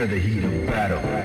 To the heat of battle.